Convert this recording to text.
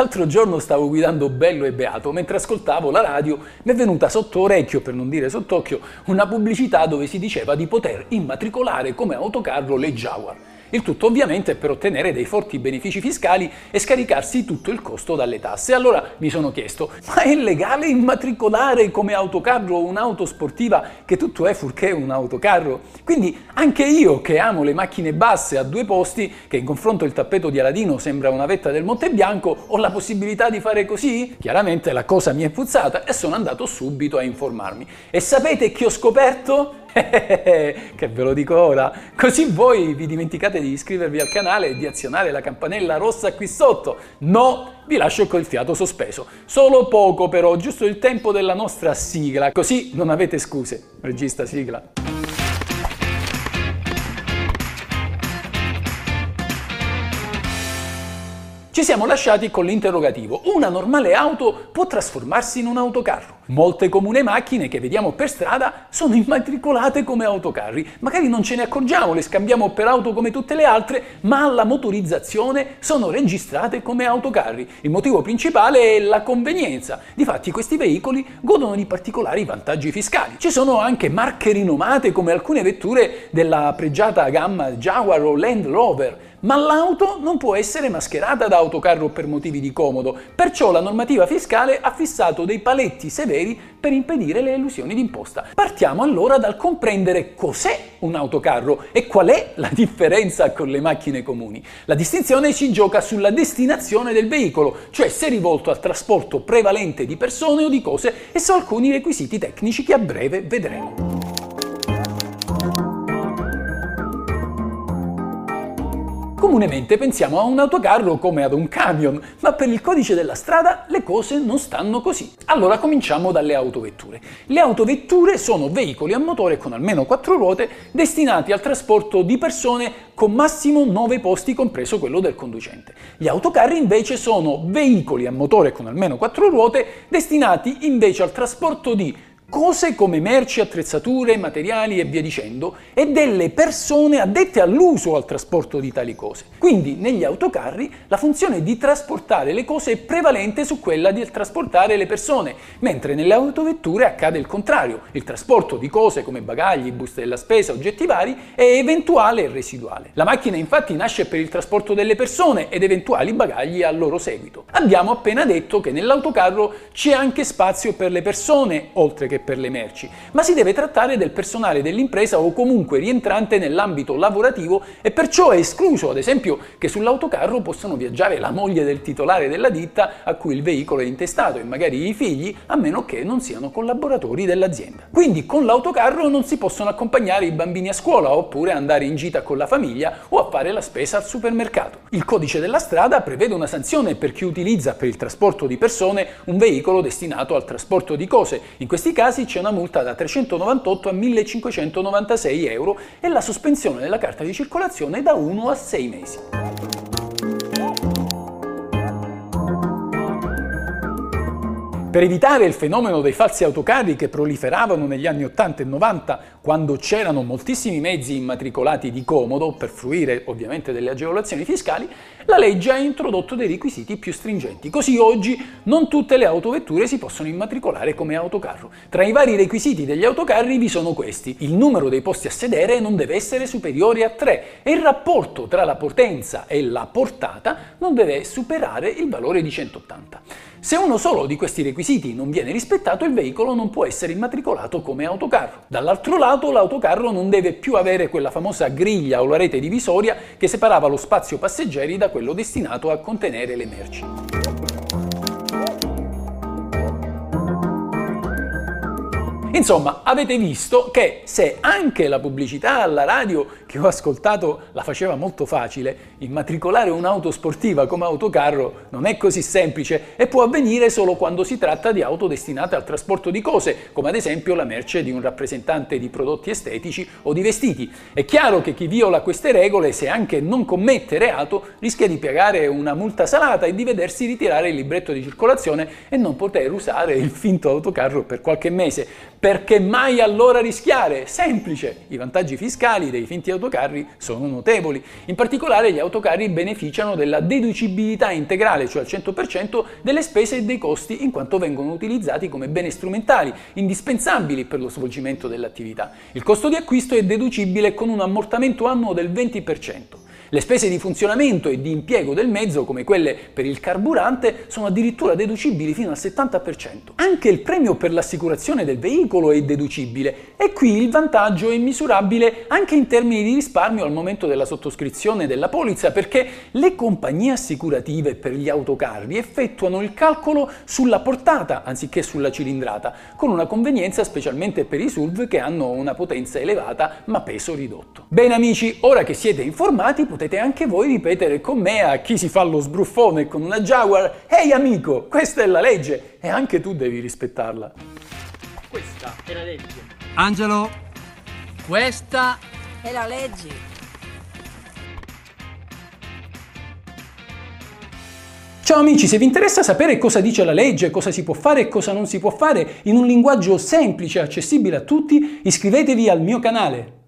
L'altro giorno stavo guidando bello e beato, mentre ascoltavo la radio mi è venuta sotto orecchio, per non dire sott'occhio, una pubblicità dove si diceva di poter immatricolare come autocarro le Jaguar. Il tutto ovviamente per ottenere dei forti benefici fiscali e scaricarsi tutto il costo dalle tasse. Allora mi sono chiesto, ma è legale immatricolare come autocarro un'auto sportiva che tutto è furché un autocarro? Quindi anche io che amo le macchine basse a due posti, che in confronto il tappeto di Aladino sembra una vetta del Monte Bianco, ho la possibilità di fare così? Chiaramente la cosa mi è puzzata e sono andato subito a informarmi. E sapete che ho scoperto? che ve lo dico ora, così voi vi dimenticate di iscrivervi al canale e di azionare la campanella rossa qui sotto. No, vi lascio col fiato sospeso. Solo poco però, giusto il tempo della nostra sigla, così non avete scuse. Regista sigla. Ci siamo lasciati con l'interrogativo. Una normale auto può trasformarsi in un autocarro? Molte comuni macchine che vediamo per strada sono immatricolate come autocarri. Magari non ce ne accorgiamo, le scambiamo per auto come tutte le altre, ma alla motorizzazione sono registrate come autocarri. Il motivo principale è la convenienza. Difatti questi veicoli godono di particolari vantaggi fiscali. Ci sono anche marche rinomate come alcune vetture della pregiata gamma Jaguar o Land Rover ma l'auto non può essere mascherata da autocarro per motivi di comodo, perciò la normativa fiscale ha fissato dei paletti severi per impedire le elusioni d'imposta. Partiamo allora dal comprendere cos'è un autocarro e qual è la differenza con le macchine comuni. La distinzione si gioca sulla destinazione del veicolo, cioè se rivolto al trasporto prevalente di persone o di cose e su alcuni requisiti tecnici che a breve vedremo. Comunemente pensiamo a un autocarro come ad un camion, ma per il codice della strada le cose non stanno così. Allora cominciamo dalle autovetture. Le autovetture sono veicoli a motore con almeno 4 ruote destinati al trasporto di persone con massimo 9 posti compreso quello del conducente. Gli autocarri invece sono veicoli a motore con almeno 4 ruote destinati invece al trasporto di cose come merci, attrezzature, materiali e via dicendo, e delle persone addette all'uso o al trasporto di tali cose. Quindi negli autocarri la funzione di trasportare le cose è prevalente su quella di trasportare le persone, mentre nelle autovetture accade il contrario, il trasporto di cose come bagagli, buste della spesa, oggetti vari è eventuale e residuale. La macchina infatti nasce per il trasporto delle persone ed eventuali bagagli al loro seguito. Abbiamo appena detto che nell'autocarro c'è anche spazio per le persone, oltre che per le merci, ma si deve trattare del personale dell'impresa o comunque rientrante nell'ambito lavorativo e perciò è escluso, ad esempio, che sull'autocarro possano viaggiare la moglie del titolare della ditta a cui il veicolo è intestato e magari i figli, a meno che non siano collaboratori dell'azienda. Quindi con l'autocarro non si possono accompagnare i bambini a scuola oppure andare in gita con la famiglia o a fare la spesa al supermercato. Il codice della strada prevede una sanzione per chi utilizza per il trasporto di persone un veicolo destinato al trasporto di cose. In questi casi casi c'è una multa da 398 a 1596 euro e la sospensione della carta di circolazione da 1 a 6 mesi. Per evitare il fenomeno dei falsi autocarri che proliferavano negli anni 80 e 90, quando c'erano moltissimi mezzi immatricolati di comodo, per fruire ovviamente delle agevolazioni fiscali, la legge ha introdotto dei requisiti più stringenti. Così oggi non tutte le autovetture si possono immatricolare come autocarro. Tra i vari requisiti degli autocarri vi sono questi. Il numero dei posti a sedere non deve essere superiore a 3 e il rapporto tra la potenza e la portata non deve superare il valore di 180. Se uno solo di questi requisiti non viene rispettato, il veicolo non può essere immatricolato come autocarro. Dall'altro lato, l'autocarro non deve più avere quella famosa griglia o la rete divisoria che separava lo spazio passeggeri da quello destinato a contenere le merci. Insomma, avete visto che se anche la pubblicità alla radio che ho ascoltato la faceva molto facile, immatricolare un'auto sportiva come autocarro non è così semplice e può avvenire solo quando si tratta di auto destinate al trasporto di cose, come ad esempio la merce di un rappresentante di prodotti estetici o di vestiti. È chiaro che chi viola queste regole, se anche non commette reato, rischia di pagare una multa salata e di vedersi ritirare il libretto di circolazione e non poter usare il finto autocarro per qualche mese. Perché mai allora rischiare? Semplice! I vantaggi fiscali dei finti autocarri autocarri sono notevoli. In particolare gli autocarri beneficiano della deducibilità integrale, cioè al 100% delle spese e dei costi in quanto vengono utilizzati come beni strumentali, indispensabili per lo svolgimento dell'attività. Il costo di acquisto è deducibile con un ammortamento annuo del 20%. Le spese di funzionamento e di impiego del mezzo, come quelle per il carburante, sono addirittura deducibili fino al 70%. Anche il premio per l'assicurazione del veicolo è deducibile e qui il vantaggio è misurabile anche in termini di risparmio al momento della sottoscrizione della polizza perché le compagnie assicurative per gli autocarri effettuano il calcolo sulla portata anziché sulla cilindrata, con una convenienza specialmente per i SUV che hanno una potenza elevata ma peso ridotto. Bene amici, ora che siete informati potete anche voi ripetere con me a chi si fa lo sbruffone con una Jaguar Ehi amico, questa è la legge e anche tu devi rispettarla. Questa è la legge. Angelo, Questa È la legge. Ciao amici, se vi interessa sapere cosa dice la legge, cosa si può fare e cosa non si può fare in un linguaggio semplice e accessibile a tutti, iscrivetevi al mio canale.